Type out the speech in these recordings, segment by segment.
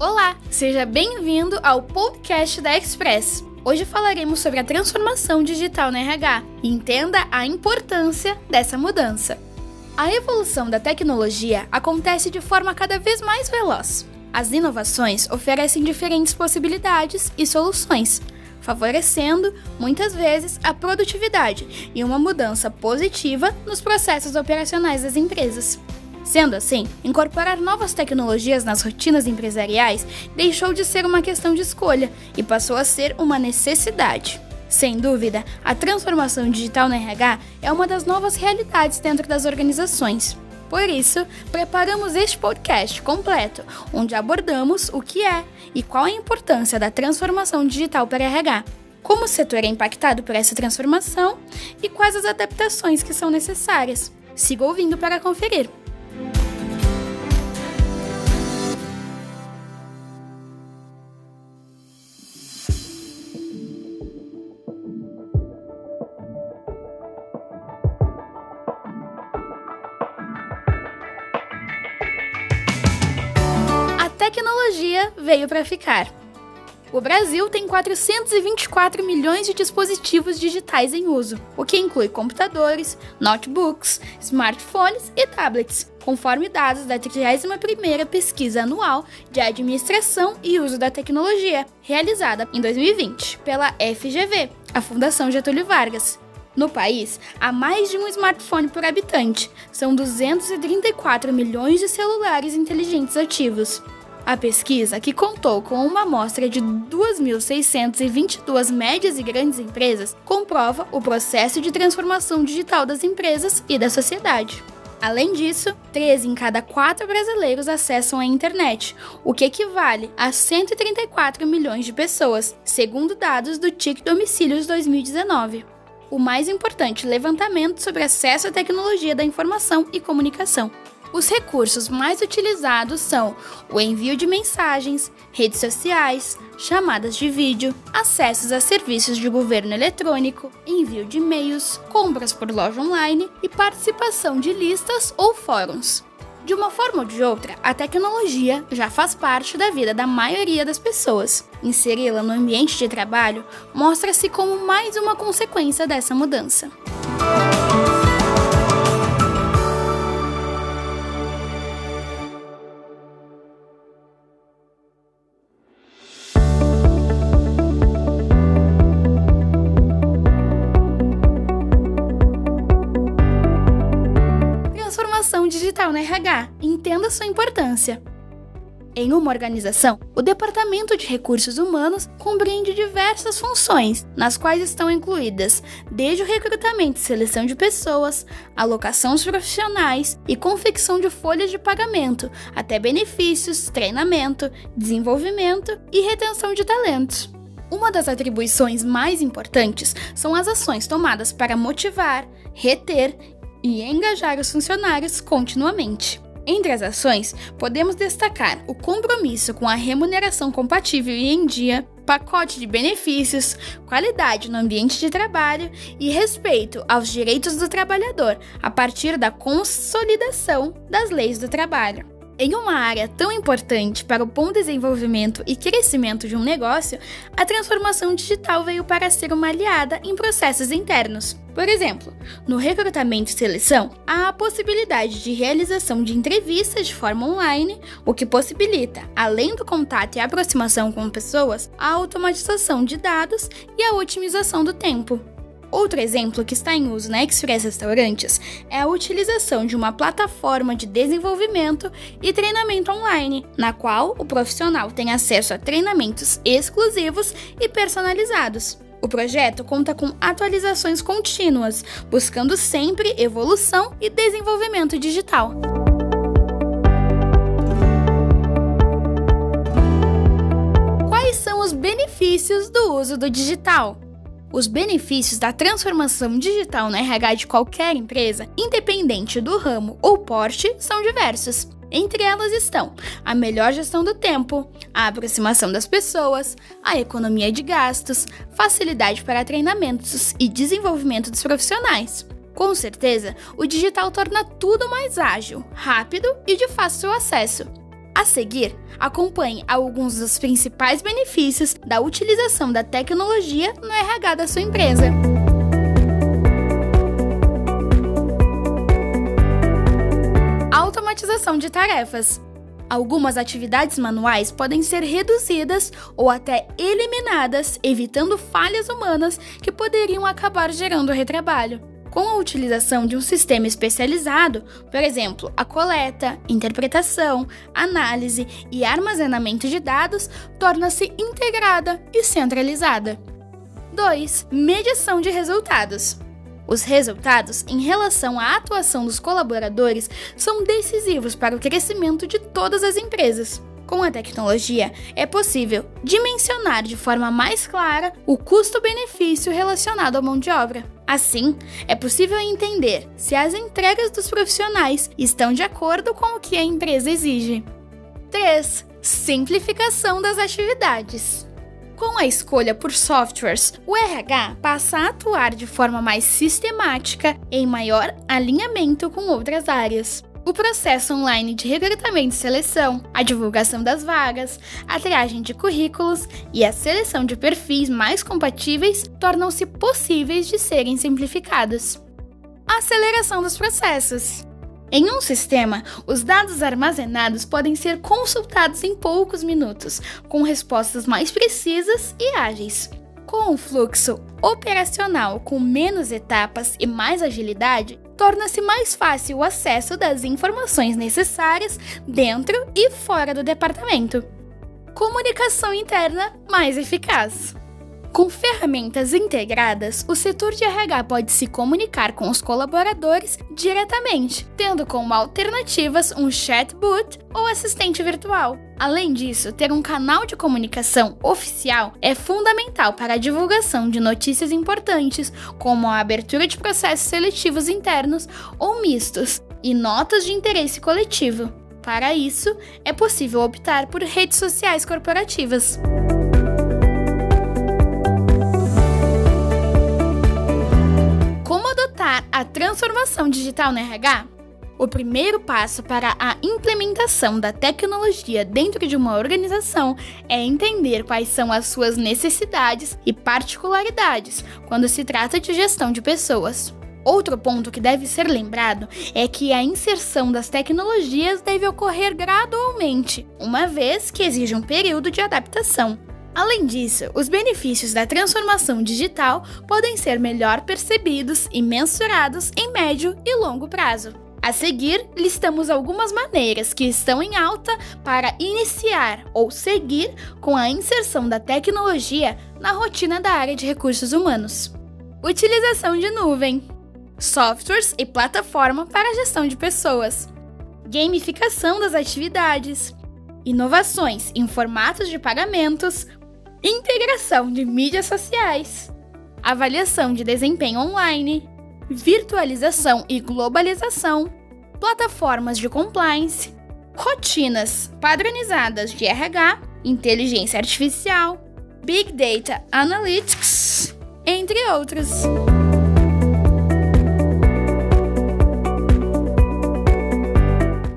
Olá, seja bem-vindo ao podcast da Express. Hoje falaremos sobre a transformação digital na RH entenda a importância dessa mudança. A evolução da tecnologia acontece de forma cada vez mais veloz. As inovações oferecem diferentes possibilidades e soluções, favorecendo, muitas vezes, a produtividade e uma mudança positiva nos processos operacionais das empresas. Sendo assim, incorporar novas tecnologias nas rotinas empresariais deixou de ser uma questão de escolha e passou a ser uma necessidade. Sem dúvida, a transformação digital no RH é uma das novas realidades dentro das organizações. Por isso, preparamos este podcast completo, onde abordamos o que é e qual a importância da transformação digital para RH, como o setor é impactado por essa transformação e quais as adaptações que são necessárias. Siga ouvindo para conferir. Tecnologia veio para ficar. O Brasil tem 424 milhões de dispositivos digitais em uso, o que inclui computadores, notebooks, smartphones e tablets, conforme dados da 31ª Pesquisa Anual de Administração e Uso da Tecnologia, realizada em 2020 pela FGV, a Fundação Getúlio Vargas. No país, há mais de um smartphone por habitante. São 234 milhões de celulares inteligentes ativos. A pesquisa, que contou com uma amostra de 2.622 médias e grandes empresas, comprova o processo de transformação digital das empresas e da sociedade. Além disso, 13 em cada 4 brasileiros acessam a internet, o que equivale a 134 milhões de pessoas, segundo dados do TIC Domicílios 2019. O mais importante levantamento sobre acesso à tecnologia da informação e comunicação. Os recursos mais utilizados são o envio de mensagens, redes sociais, chamadas de vídeo, acessos a serviços de governo eletrônico, envio de e-mails, compras por loja online e participação de listas ou fóruns. De uma forma ou de outra, a tecnologia já faz parte da vida da maioria das pessoas. Inseri-la no ambiente de trabalho mostra-se como mais uma consequência dessa mudança. Digital na RH. Entenda sua importância. Em uma organização, o Departamento de Recursos Humanos compreende diversas funções, nas quais estão incluídas desde o recrutamento e seleção de pessoas, alocação dos profissionais e confecção de folhas de pagamento, até benefícios, treinamento, desenvolvimento e retenção de talentos. Uma das atribuições mais importantes são as ações tomadas para motivar, reter e engajar os funcionários continuamente. Entre as ações, podemos destacar o compromisso com a remuneração compatível e em dia, pacote de benefícios, qualidade no ambiente de trabalho e respeito aos direitos do trabalhador a partir da consolidação das leis do trabalho. Em uma área tão importante para o bom desenvolvimento e crescimento de um negócio, a transformação digital veio para ser uma aliada em processos internos. Por exemplo, no recrutamento e seleção, há a possibilidade de realização de entrevistas de forma online, o que possibilita, além do contato e aproximação com pessoas, a automatização de dados e a otimização do tempo. Outro exemplo que está em uso na Express Restaurantes é a utilização de uma plataforma de desenvolvimento e treinamento online, na qual o profissional tem acesso a treinamentos exclusivos e personalizados. O projeto conta com atualizações contínuas, buscando sempre evolução e desenvolvimento digital. Quais são os benefícios do uso do digital? Os benefícios da transformação digital no RH de qualquer empresa, independente do ramo ou porte, são diversos. Entre elas estão a melhor gestão do tempo, a aproximação das pessoas, a economia de gastos, facilidade para treinamentos e desenvolvimento dos profissionais. Com certeza, o digital torna tudo mais ágil, rápido e de fácil acesso. A seguir, acompanhe alguns dos principais benefícios da utilização da tecnologia no RH da sua empresa. Automatização de tarefas. Algumas atividades manuais podem ser reduzidas ou até eliminadas, evitando falhas humanas que poderiam acabar gerando retrabalho. Com a utilização de um sistema especializado, por exemplo, a coleta, interpretação, análise e armazenamento de dados, torna-se integrada e centralizada. 2. Medição de resultados. Os resultados em relação à atuação dos colaboradores são decisivos para o crescimento de todas as empresas. Com a tecnologia, é possível dimensionar de forma mais clara o custo-benefício relacionado à mão de obra. Assim, é possível entender se as entregas dos profissionais estão de acordo com o que a empresa exige. 3. Simplificação das atividades. Com a escolha por softwares, o RH passa a atuar de forma mais sistemática em maior alinhamento com outras áreas. O processo online de recrutamento e seleção, a divulgação das vagas, a triagem de currículos e a seleção de perfis mais compatíveis tornam-se possíveis de serem simplificados. A aceleração dos processos. Em um sistema, os dados armazenados podem ser consultados em poucos minutos, com respostas mais precisas e ágeis. Com um fluxo operacional com menos etapas e mais agilidade, torna-se mais fácil o acesso das informações necessárias dentro e fora do departamento. Comunicação interna mais eficaz. Com ferramentas integradas, o setor de RH pode se comunicar com os colaboradores diretamente, tendo como alternativas um chatbot ou assistente virtual. Além disso, ter um canal de comunicação oficial é fundamental para a divulgação de notícias importantes, como a abertura de processos seletivos internos ou mistos e notas de interesse coletivo. Para isso, é possível optar por redes sociais corporativas. A transformação digital no RH? O primeiro passo para a implementação da tecnologia dentro de uma organização é entender quais são as suas necessidades e particularidades quando se trata de gestão de pessoas. Outro ponto que deve ser lembrado é que a inserção das tecnologias deve ocorrer gradualmente, uma vez que exige um período de adaptação. Além disso, os benefícios da transformação digital podem ser melhor percebidos e mensurados em médio e longo prazo. A seguir, listamos algumas maneiras que estão em alta para iniciar ou seguir com a inserção da tecnologia na rotina da área de recursos humanos. Utilização de nuvem, softwares e plataforma para gestão de pessoas, gamificação das atividades, inovações em formatos de pagamentos, integração de mídias sociais, avaliação de desempenho online, virtualização e globalização, plataformas de compliance, rotinas padronizadas de RH, inteligência artificial, Big Data Analytics, entre outros.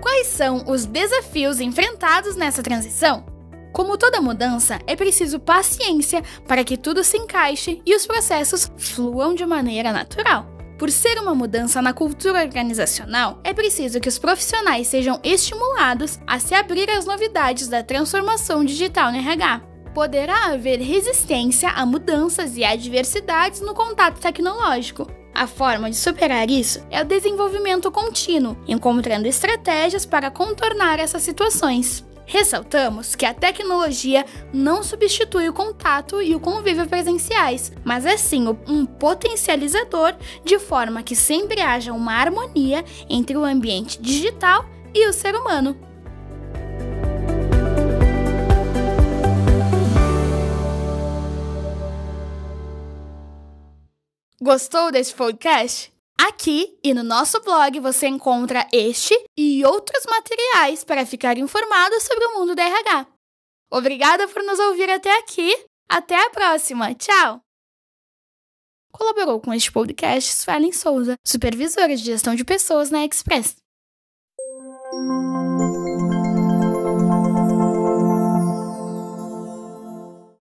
Quais são os desafios enfrentados nessa transição? Como toda mudança, é preciso paciência para que tudo se encaixe e os processos fluam de maneira natural. Por ser uma mudança na cultura organizacional, é preciso que os profissionais sejam estimulados a se abrir às novidades da transformação digital no RH. Poderá haver resistência a mudanças e adversidades no contato tecnológico, a forma de superar isso é o desenvolvimento contínuo, encontrando estratégias para contornar essas situações. Ressaltamos que a tecnologia não substitui o contato e o convívio presenciais, mas é sim um potencializador de forma que sempre haja uma harmonia entre o ambiente digital e o ser humano. Gostou desse podcast? Aqui e no nosso blog você encontra este e outros materiais para ficar informado sobre o mundo da RH. Obrigada por nos ouvir até aqui. Até a próxima. Tchau! Colaborou com este podcast Suelen Souza, supervisora de gestão de pessoas na Express.